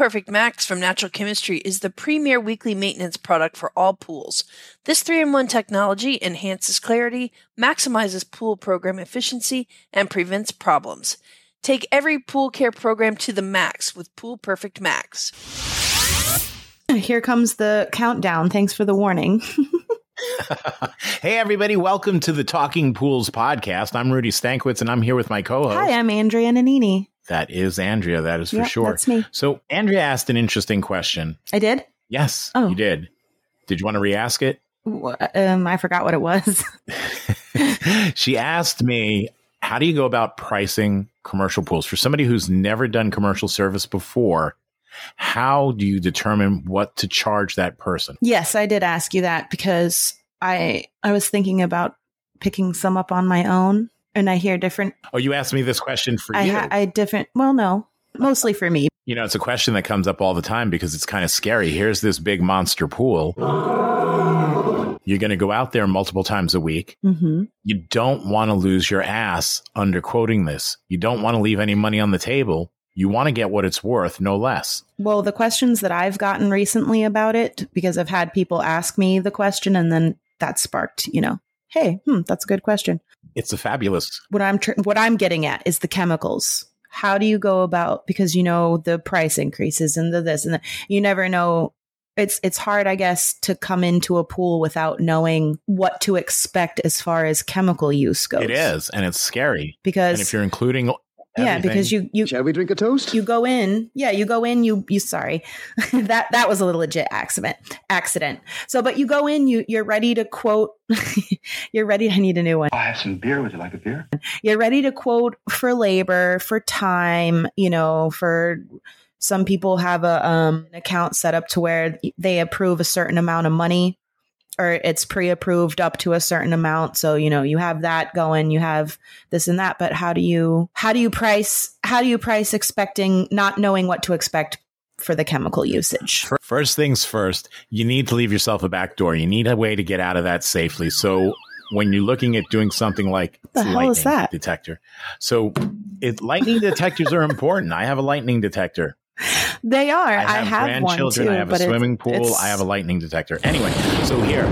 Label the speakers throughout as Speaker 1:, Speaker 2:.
Speaker 1: Perfect Max from Natural Chemistry is the premier weekly maintenance product for all pools. This 3 in 1 technology enhances clarity, maximizes pool program efficiency, and prevents problems. Take every pool care program to the max with Pool Perfect Max.
Speaker 2: Here comes the countdown. Thanks for the warning.
Speaker 3: hey, everybody, welcome to the Talking Pools podcast. I'm Rudy Stankowitz, and I'm here with my co host.
Speaker 2: Hi, I'm Andrea Nanini.
Speaker 3: That is Andrea. That is for
Speaker 2: Yep,
Speaker 3: sure.
Speaker 2: that's me.
Speaker 3: So, Andrea asked an interesting question.
Speaker 2: I did?
Speaker 3: Yes,
Speaker 2: Oh.
Speaker 3: you did. Did you want to re ask it?
Speaker 2: Um, I forgot what it was.
Speaker 3: she asked me, How do you go about pricing commercial pools? For somebody who's never done commercial service before, how do you determine what to charge that person?
Speaker 2: yes, I did ask you that because I I was thinking about picking some up on my own, and I hear different.
Speaker 3: Oh, you asked me this question for
Speaker 2: I
Speaker 3: you.
Speaker 2: I different. Well, no, mostly for me.
Speaker 3: you know, it's a question that comes up all the time because it's kind of scary. Here's this big monster pool. You're going to go out there multiple times a week.
Speaker 2: hmm
Speaker 3: You don't want to lose your ass under quoting this. You don't want to leave any money on the table. You want to get what it's worth, no less.
Speaker 2: Well, the questions that I've gotten recently about it, because I've had people ask me the question, and then that sparked, you know, hey, hmm, that's a good question.
Speaker 3: It's a fabulous.
Speaker 2: what I'm tr- what I'm getting at is the chemicals. How do you go about because you know the price increases and the this and the, you never know. It's it's hard, I guess, to come into a pool without knowing what to expect as far as chemical use goes.
Speaker 3: It is, and it's scary. And
Speaker 2: because
Speaker 3: if you're including,
Speaker 2: yeah, because you you
Speaker 4: Shall we drink a toast?
Speaker 2: you go in yeah you go in you you sorry that that was a legit accident accident so but you go in you you're ready to quote you're ready i need a new one
Speaker 4: I have some beer. Would you like a beer?
Speaker 2: you're ready to quote for labor for time you know for some people have a um an account set up to where they approve a certain amount of money or it's pre-approved up to a certain amount so you know you have that going you have this and that but how do you how do you price how do you price expecting not knowing what to expect for the chemical usage
Speaker 3: First things first, you need to leave yourself a back door. You need a way to get out of that safely. So when you're looking at doing something like
Speaker 2: the hell is
Speaker 3: lightning
Speaker 2: that?
Speaker 3: detector, so it, lightning detectors are important. I have a lightning detector.
Speaker 2: they are
Speaker 3: I
Speaker 2: i
Speaker 3: have,
Speaker 2: have, one
Speaker 3: grandchildren.
Speaker 2: too
Speaker 3: I have a
Speaker 2: but it's-
Speaker 3: swimming pool.
Speaker 2: it's-
Speaker 3: I have a lightning detector. Anyway, so here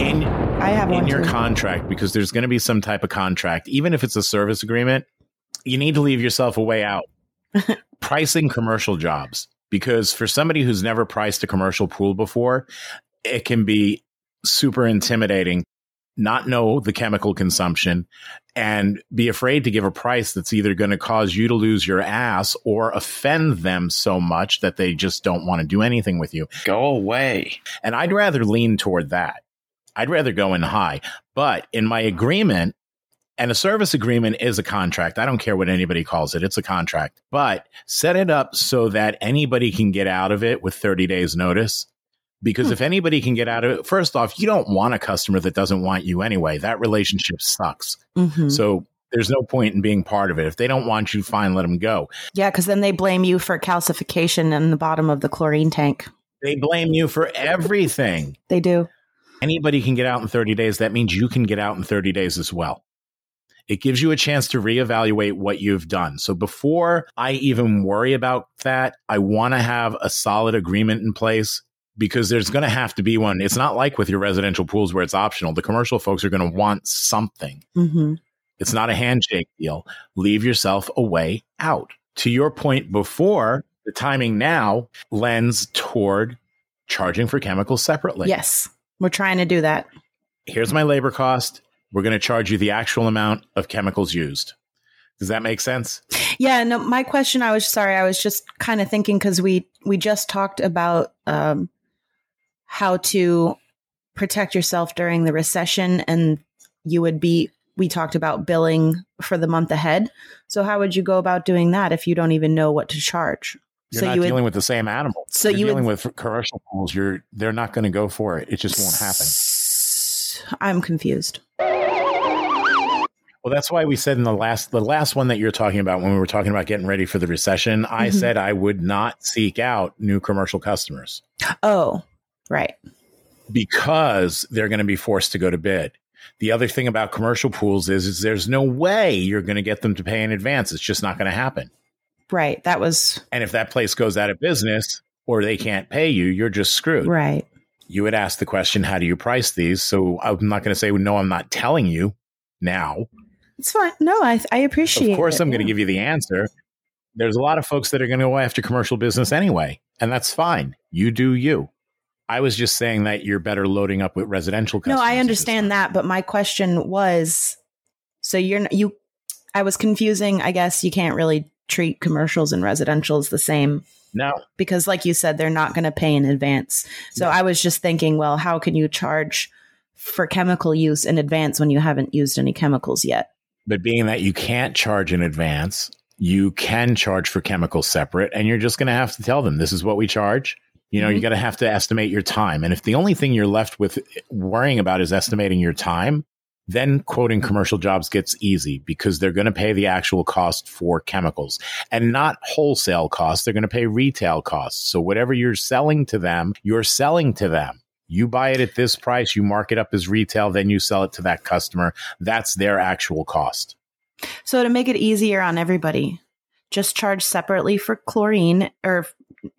Speaker 3: in
Speaker 2: i have
Speaker 3: in your
Speaker 2: too.
Speaker 3: contract because there's going to be some type of contract, even if it's a service agreement, you need to leave yourself a way out. Pricing commercial jobs because for somebody who's never priced a commercial pool before, it can be super intimidating. Not know the chemical consumption and be afraid to give a price that's either going to cause you to lose your ass or offend them so much that they just don't want to do anything with you.
Speaker 5: Go away.
Speaker 3: And I'd rather lean toward that. I'd rather go in high. But in my agreement, and a service agreement is a contract. I don't care what anybody calls it. It's a contract. But set it up so that anybody can get out of it with 30 days notice. Because
Speaker 2: Hmm.
Speaker 3: if anybody can get out of it, first off, you don't want a customer that doesn't want you anyway. That relationship sucks.
Speaker 2: Mhm.
Speaker 3: So there's no point in being part of it. If they don't want you, fine, let them go.
Speaker 2: Yeah, because then they blame you for calcification in the bottom of the chlorine tank.
Speaker 3: They blame you for everything.
Speaker 2: They do.
Speaker 3: anybody can get out in 30 days. That means you can get out in 30 days as well. It gives you a chance to reevaluate what you've done. So before I even worry about that, I want to have a solid agreement in place because there's going to have to be one. It's not like with your residential pools where it's optional. The commercial folks are going to want something.
Speaker 2: hmm
Speaker 3: It's not a handshake deal. Leave yourself a way out. To your point before, the timing now lends toward charging for chemicals separately
Speaker 2: Yes, we're trying to do that.
Speaker 3: here's my labor cost. We're going to charge you the actual amount of chemicals used. Does that make sense?
Speaker 2: Yeah, no, my question, I was sorry, I was just kind of thinking because we we just talked about um, how to protect yourself during the recession and you would be we talked about billing for the month ahead. So how would you go about doing that if you don't even know what to charge?
Speaker 3: You're
Speaker 2: so
Speaker 3: not
Speaker 2: you would
Speaker 3: dealing with the same animal.
Speaker 2: So
Speaker 3: you're
Speaker 2: you would-
Speaker 3: dealing with commercial pools. You're they're not going to go for it. It just won't happen.
Speaker 2: I'm confused.
Speaker 3: Well, that's why we said in the last the last one that you're talking about when we were talking about getting ready for the recession, I
Speaker 2: Mhm.
Speaker 3: said I would not seek out new commercial customers
Speaker 2: Oh, right.
Speaker 3: because they're going to be forced to go to bid. The other thing about commercial pools is, is there's no way you're going to get them to pay in advance. It's just not going to happen.
Speaker 2: Right. That was
Speaker 3: And if that place goes out of business or they can't pay you, you're just screwed.
Speaker 2: right.
Speaker 3: You would ask the question, how do you price these? So I'm not going to say, no, I'm not telling you now.
Speaker 2: It's fine. No, I I appreciate
Speaker 3: Of course,
Speaker 2: it.
Speaker 3: I'm going to give you the answer. There's a lot of folks that are going to go after commercial business anyway, and that's fine. You do you. I was just saying that you're better loading up with residential
Speaker 2: No. I understand that, but my question was so you're you I was confusing, I guess you can't really treat commercials and residentials the same
Speaker 3: No,
Speaker 2: because like you said they're not going to pay in advance. So I was just thinking, well, how can you charge for chemical use in advance when you haven't used any chemicals yet?
Speaker 3: but being that you can't charge in advance, you can charge for chemicals separate, and you're just going to have to tell them this is what we charge. You know,
Speaker 2: Mhm.
Speaker 3: you got to have to estimate your time. And if the only thing you're left with worrying about is estimating your time, then quoting commercial jobs gets easy because they're going to pay the actual cost for chemicals and not wholesale costs. They're going to pay retail costs. So whatever you're selling to them, you're selling to them. You buy it at this price, you mark it up as retail, then you sell it to that customer. That's their actual cost.
Speaker 2: So to make it easier on everybody, just charge separately for chlorine or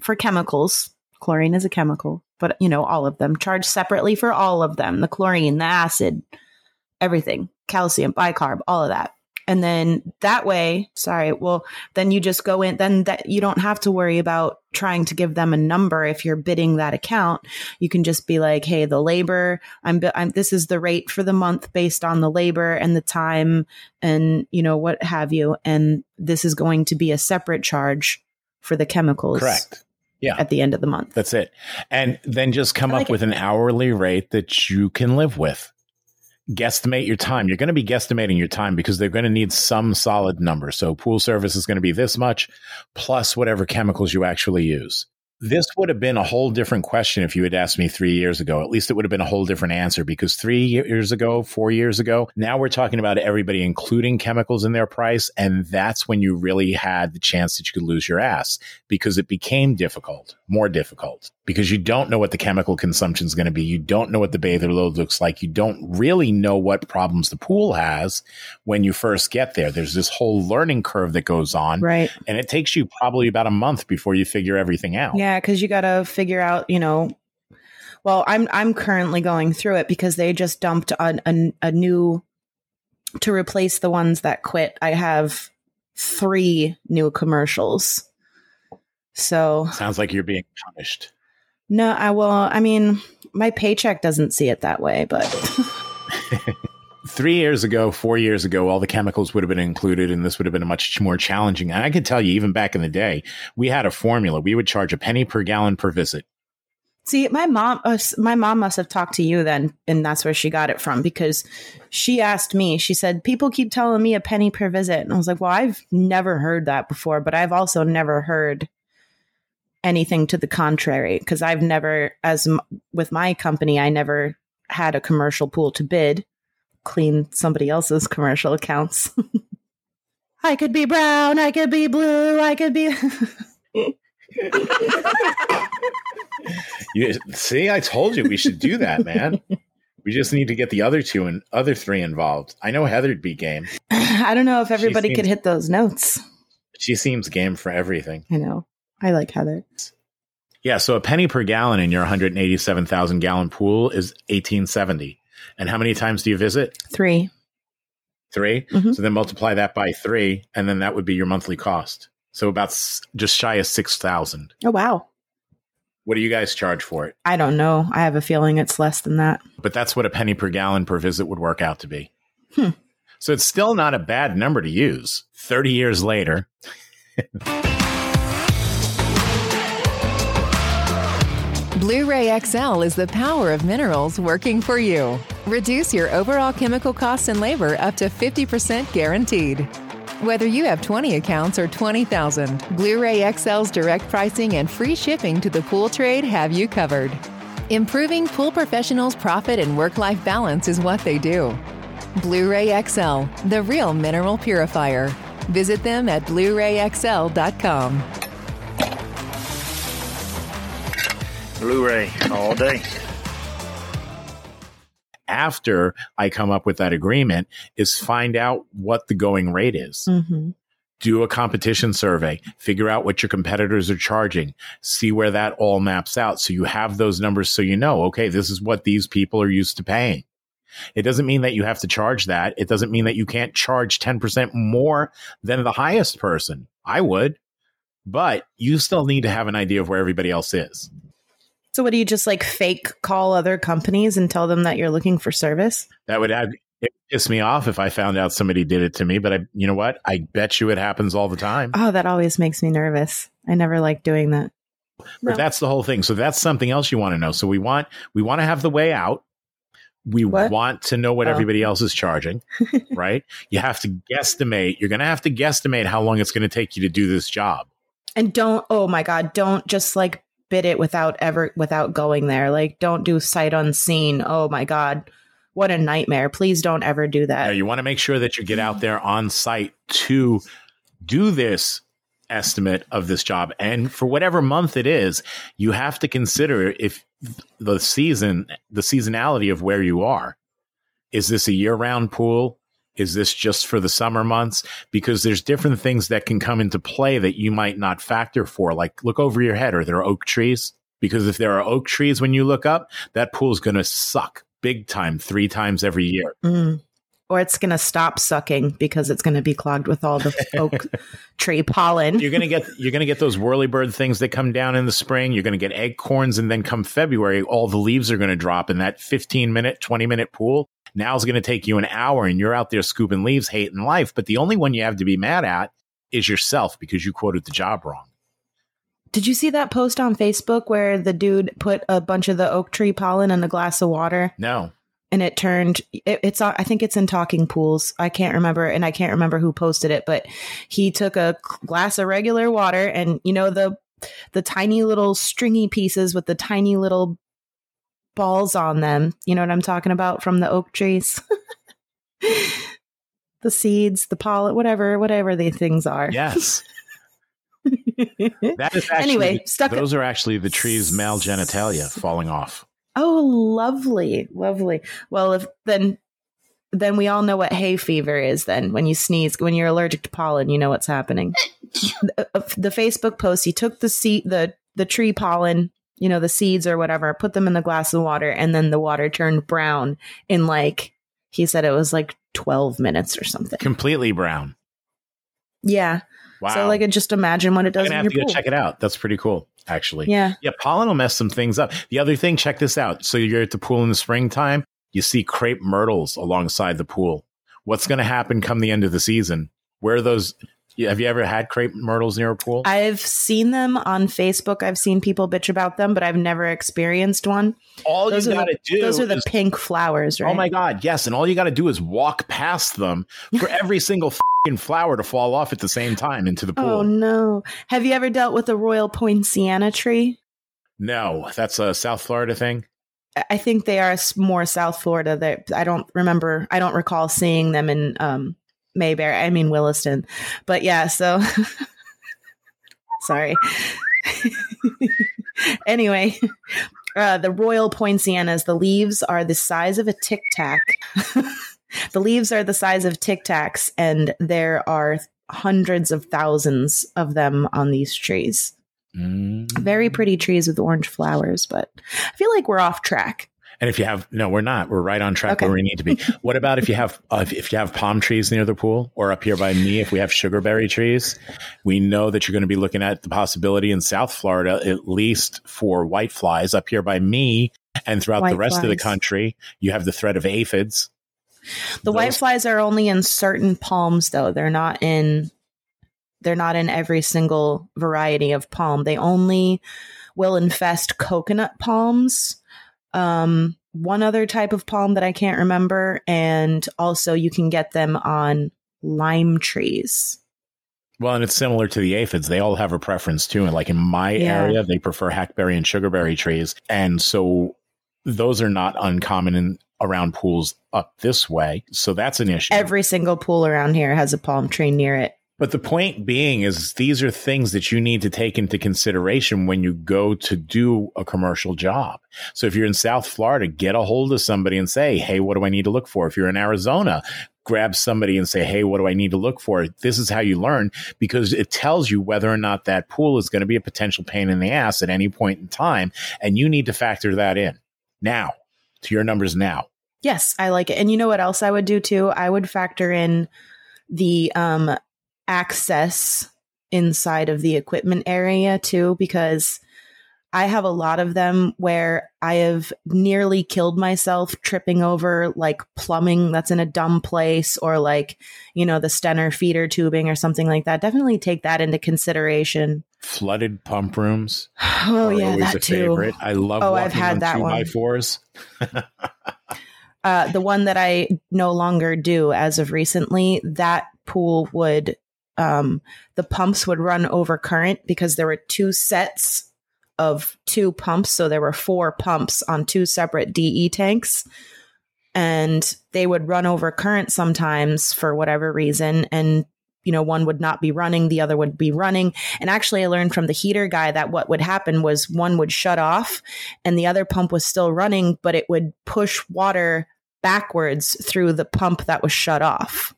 Speaker 2: for chemicals. Chlorine is a chemical, but you know, all of them. Charge separately for all of them. The chlorine, the acid, everything. Calcium, bicarb, all of that. And then that way, sorry, well, then you just go in, then that you don't have to worry about trying to give them a number if you're bidding that account. You can just be like, hey, the labor, I'm, I'm this is the rate for the month based on the labor and the time and you know what have you and this is going to be a separate charge for the chemicals
Speaker 3: Correct.
Speaker 2: At the end of the month
Speaker 3: That's it. And then just come
Speaker 2: like
Speaker 3: up with an hourly rate that you can live with. Guesstimate your time. You're going to be guesstimating your time because they're going to need some solid number. So pool service is going to be this much plus whatever chemicals you actually use. This would have been a whole different question if you had asked me three years ago. At least it would have been a whole different answer because three years ago, four years ago, now we're talking about everybody including chemicals in their price. And that's when you really had the chance that you could lose your ass because it became difficult, more difficult because you don't know what the chemical consumption is going to be. You don't know what the bather load looks like. You don't really know what problems the pool has when you first get there. There's this whole learning curve that goes on
Speaker 2: right
Speaker 3: and it takes you probably about a month before you figure everything out.
Speaker 2: yeah because you got to figure out you know well i'm i'm currently going through it because they just dumped a, a, a new to replace the ones that quit i have three new commercials so
Speaker 3: Sounds like you're being punished.
Speaker 2: no i will i mean my paycheck doesn't see it that way but
Speaker 3: Three years ago, four years ago, all the chemicals would have been included, and this would have been a much more challenging. And I can tell you, even back in the day, we had a formula. We would charge a penny per gallon per visit.
Speaker 2: See, my mom, uh, my mom must have talked to you then, and that's where she got it from because she asked me. She said, "People keep telling me a penny per visit," and I was like, "Well, I've never heard that before, but I've also never heard anything to the contrary because I've never, as m- with my company, I never had a commercial pool to bid, clean somebody else's commercial accounts. I could be brown, I could be blue, I could be."
Speaker 3: You see, I told you we should do that, man. we just need to get the other two and other three involved. I know Heather'd be game.
Speaker 2: I don't know if everybody
Speaker 3: seems-
Speaker 2: could hit those notes.
Speaker 3: She seems game for everything.
Speaker 2: I know. I like Heather.
Speaker 3: Yeah, so a penny per gallon in your 187,000 gallon pool is 1870. And how many times do you visit?
Speaker 2: Three.
Speaker 3: 3
Speaker 2: Mhm.
Speaker 3: So then multiply that by 3 and then that would be your monthly cost. So about s- just shy of 6,000.
Speaker 2: Oh, wow.
Speaker 3: What do you guys charge for it?
Speaker 2: I don't know. I have a feeling it's less than that.
Speaker 3: But that's what a penny per gallon per visit would work out to be.
Speaker 2: Hmm.
Speaker 3: So it's still not a bad number to use. 30 years later,
Speaker 5: Blu ray XL is the power of minerals working for you. Reduce your overall chemical costs and labor up to 50% guaranteed. Whether you have 20 accounts or 20,000, Blu ray XL's direct pricing and free shipping to the pool trade have you covered. Improving pool professionals' profit and work life balance is what they do. Blu ray XL, the real mineral purifier. Visit them at Blu rayxl.com.
Speaker 6: Blu-ray all day.
Speaker 3: After I come up with that agreement, is find out what the going rate is.
Speaker 2: Mm-hmm.
Speaker 3: do a competition survey, figure out what your competitors are charging, see where that all maps out. So you have those numbers so you know, okay, this is what these people are used to paying. It doesn't mean that you have to charge that. It doesn't mean that you can't charge 10% more than the highest person. I would, but you still need to have an idea of where everybody else is.
Speaker 2: So, what do you just like fake call other companies and tell them that you're looking for service?
Speaker 3: That would add, it piss me off if I found out somebody did it to me, but I, you know what? I bet you it happens all the time.
Speaker 2: Oh, that always makes me nervous. I never like doing that.
Speaker 3: But that's the whole thing. So that's something else you want to know. So we want we want to have the way out. We
Speaker 2: What?
Speaker 3: want to know what
Speaker 2: Oh.
Speaker 3: everybody else is charging, right? You have to guesstimate. You're going to have to guesstimate how long it's going to take you to do this job.
Speaker 2: And don't, oh my God, don't just like bid it without ever, without going there. Like, don't do sight unseen. Oh my God, what a nightmare. Please don't ever do that.
Speaker 3: you want to make sure that you get out there on site to do this estimate of this job. And for whatever month it is, you have to consider if the season, the seasonality of where you are. Is this a year round pool? Is this just for the summer months? Because there's different things that can come into play that you might not factor for. Like look over your head. Are there oak trees? Because if there are oak trees when you look up, that pool's going to suck big time three times every year.
Speaker 2: Mm. Or it's going to stop sucking because it's going to be clogged with all the oak tree pollen.
Speaker 3: you're gonna get you're gonna get those whirly bird things that come down in the spring. You're gonna get acorns, and then come February, all the leaves are gonna drop in that 15 minute, 20 minute pool. Now it's gonna take you an hour, and you're out there scooping leaves, hating life. But the only one you have to be mad at is yourself because you quoted the job wrong.
Speaker 2: Did you see that post on Facebook where the dude put a bunch of the oak tree pollen in a glass of water
Speaker 3: No,
Speaker 2: and it turned it, it's I think it's in Talking Pools. I can't remember and I can't remember who posted it, but he took a glass of regular water and you know the the tiny little stringy pieces with the tiny little balls on them. You know what I'm talking about from the oak trees? the seeds, the pollen, whatever, whatever the things are.
Speaker 3: yes, that is actually,
Speaker 2: Anyway, stuck-
Speaker 3: Those are actually the tree's male genitalia falling off.
Speaker 2: Oh, lovely, lovely. Well, if then then we all know what hay fever is then when you sneeze when you're allergic to pollen you know what's happening the, uh, the facebook post he took the seed the the tree pollen you know the seeds or whatever put them in the glass of water and then the water turned brown in like he said it was like 12 minutes or something
Speaker 3: Completely brown.
Speaker 2: yeah
Speaker 3: Wow.
Speaker 2: so like just imagine what it
Speaker 3: I'm
Speaker 2: does
Speaker 3: gonna have to go
Speaker 2: pool
Speaker 3: check it out. That's pretty cool, actually.
Speaker 2: yeah
Speaker 3: Yeah, pollen will mess some things up. The other thing, check this out. So you're at the pool in the springtime, you see crepe myrtles alongside the pool. What's going to happen come the end of the season? Where are those? Have you ever had crepe myrtles near a pool?
Speaker 2: I've seen them on Facebook. I've seen people bitch about them, but I've never experienced one.
Speaker 3: all
Speaker 2: Those
Speaker 3: you
Speaker 2: are
Speaker 3: got to
Speaker 2: the,
Speaker 3: do
Speaker 2: those are the
Speaker 3: is-
Speaker 2: pink flowers, right?
Speaker 3: Oh my God, yes. And all you got to do is walk past them for every single fing flower to fall off at the same time into the pool.
Speaker 2: Oh no! Have you ever dealt with a royal poinciana tree?
Speaker 3: no, that's a South Florida thing.
Speaker 2: I- I think they are more South Florida. That I don't remember. I don't recall seeing them in um, Mayberry. I mean Williston. But yeah, so sorry. anyway, uh, the royal poincianas. The leaves are the size of a tic tac. the leaves are the size of tic tacs, and there are hundreds of thousands of them on these trees.
Speaker 3: Mm.
Speaker 2: Very pretty trees with orange flowers, but I feel like we're off track.
Speaker 3: And if you have no, we're not. We're right on track
Speaker 2: Okay.
Speaker 3: where we need to be. what about if you have uh, if, if you have palm trees near the pool, or up here by me, if we have sugarberry trees, we know that you're going to be looking at the possibility in South Florida, at least for white flies. Up here by me, and throughout the
Speaker 2: White
Speaker 3: rest of the country, you have the threat of aphids.
Speaker 2: The white
Speaker 3: Those-
Speaker 2: flies are only in certain palms though. They're not in they're not in every single variety of palm. They only will infest coconut palms. Um, one other type of palm that I can't remember, and also you can get them on lime trees.
Speaker 3: Well, and it's similar to the aphids. They all have a preference too. And like in my
Speaker 2: Yeah.
Speaker 3: area, they prefer hackberry and sugarberry trees. And so those are not uncommon in around pools up this way. So that's an issue.
Speaker 2: Every single pool around here has a palm tree near it.
Speaker 3: But the point being is these are things that you need to take into consideration when you go to do a commercial job. So if you're in South Florida, get a hold of somebody and say, Hey, what do I need to look for? If you're in Arizona, grab somebody and say, Hey, what do I need to look for? This is how you learn because it tells you whether or not that pool is going to be a potential pain in the ass at any point in time. And you need to factor that in now to your numbers now.
Speaker 2: Yes, I like it. And you know what else I would do too? I would factor in the um access inside of the equipment area too because I have a lot of them where I have nearly killed myself tripping over like plumbing that's in a dumb place or like, you know, the Stenner feeder tubing or something like that. Definitely take that into consideration.
Speaker 3: Flooded pump rooms.
Speaker 2: Oh yeah, that
Speaker 3: a
Speaker 2: too.
Speaker 3: favorite. I love
Speaker 2: Oh, I've had
Speaker 3: on
Speaker 2: that
Speaker 3: two by
Speaker 2: one.
Speaker 3: fours.
Speaker 2: uh, the one that I no longer do as of recently, that pool would, um, the pumps would run over current because there were two sets of two pumps. So there were four pumps on two separate DE tanks. And they would run over current sometimes for whatever reason. And, you know, one would not be running, the other would be running. And actually, I learned from the heater guy that what would happen was one would shut off and the other pump was still running, but it would push water backwards through the pump that was shut off.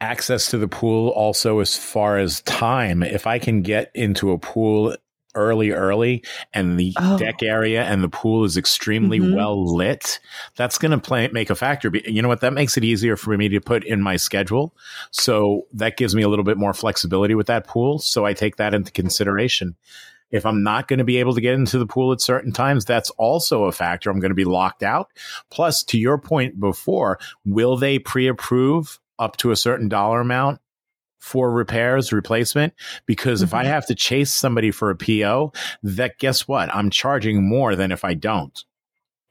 Speaker 3: Access to the pool also as far as time if i can get into a pool early early and the
Speaker 2: Oh.
Speaker 3: deck area and the pool is extremely
Speaker 2: Mhm.
Speaker 3: well lit that's going to play make a factor you know what that makes it easier for me to put in my schedule so that gives me a little bit more flexibility with that pool so i take that into consideration if I'm not going to be able to get into the pool at certain times, that's also a factor. I'm going to be locked out. Plus, to your point before, will they pre approve up to a certain dollar amount for repairs, replacement? Because if I
Speaker 2: Mhm.
Speaker 3: have to chase somebody for a PO, that guess what? I'm charging more than if I don't.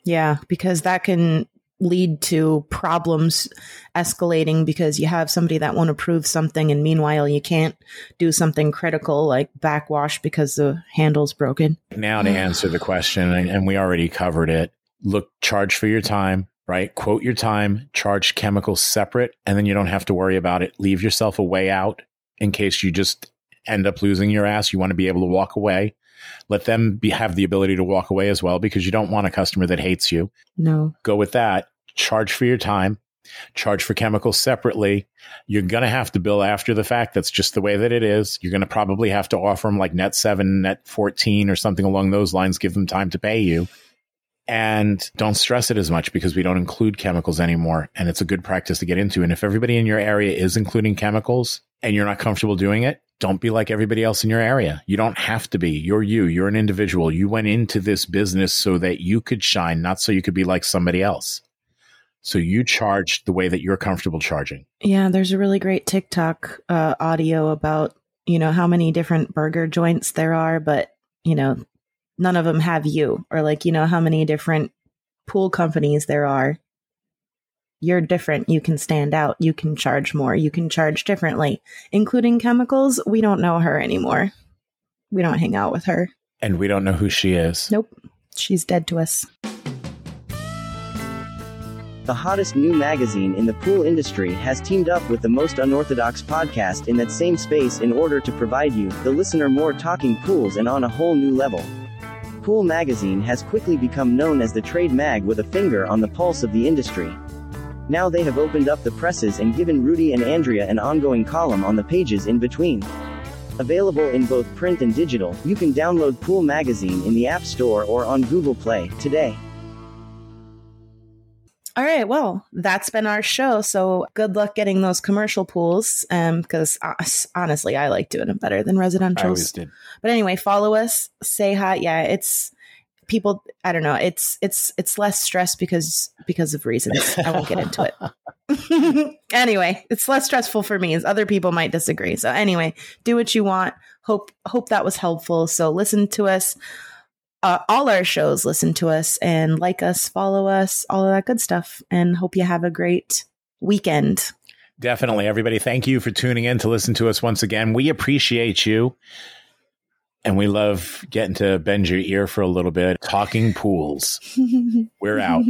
Speaker 2: Yeah, because that can lead to problems escalating because you have somebody that won't approve something and meanwhile you can't do something critical like backwash because the handle's broken.
Speaker 3: Now, to answer the question, and we already covered it, look, charge for your time, right? Quote your time, charge chemicals separate, and then you don't have to worry about it. Leave yourself a way out in case you just end up losing your ass. You want to be able to walk away. Let them be, have the ability to walk away as well because you don't want a customer that hates you.
Speaker 2: No.
Speaker 3: Go with that. Charge for your time, charge for chemicals separately. You're going to have to bill after the fact. That's just the way that it is. You're going to probably have to offer them like net seven, net 14 or something along those lines. Give them time to pay you. And don't stress it as much because we don't include chemicals anymore. And it's a good practice to get into. And if everybody in your area is including chemicals and you're not comfortable doing it, don't be like everybody else in your area. You don't have to be. You're you. You're an individual. You went into this business so that you could shine, not so you could be like somebody else. So you charge the way that you're comfortable charging.
Speaker 2: Yeah, there's a really great TikTok uh, audio about, you know, how many different burger joints there are, but, you know, none of them have you, or like, you know, how many different pool companies there are. You're different. You can stand out. You can charge more. You can charge differently, including chemicals. We don't know her anymore. We don't hang out with her.
Speaker 3: And we don't know who she is.
Speaker 2: Nope. She's dead to us.
Speaker 6: The hottest new magazine in the pool industry has teamed up with the most unorthodox podcast in that same space in order to provide you, the listener, more talking pools and on a whole new level. Pool Magazine has quickly become known as the trade mag with a finger on the pulse of the industry. Now they have opened up the presses and given Rudy and Andrea an ongoing column on the pages in between. Available in both print and digital, you can download Pool Magazine in the App Store or on Google Play today.
Speaker 2: All right, well, that's been our show. So good luck getting those commercial pools. Um, because uh, honestly, I like doing them better than
Speaker 3: I
Speaker 2: residential.
Speaker 3: always did.
Speaker 2: But anyway, follow us, say hi. Yeah, it's people. I don't know. It's it's it's less stress because because of reasons. I won't get into it. anyway, it's less stressful for me. As other people might disagree. So anyway, do what you want. hope hope that was helpful. So listen to us, uh, all our shows. Listen to us and like us, follow us, all of that good stuff. And hope you have a great weekend.
Speaker 3: Definitely, everybody. Thank you for tuning in to listen to us once again. We appreciate you. And we love getting to bend your ear for a little bit. Talking pools. We're out.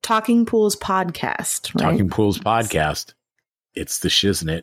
Speaker 2: Talking Pools podcast. Right?
Speaker 3: Talking Pools podcast. It's the shiznit.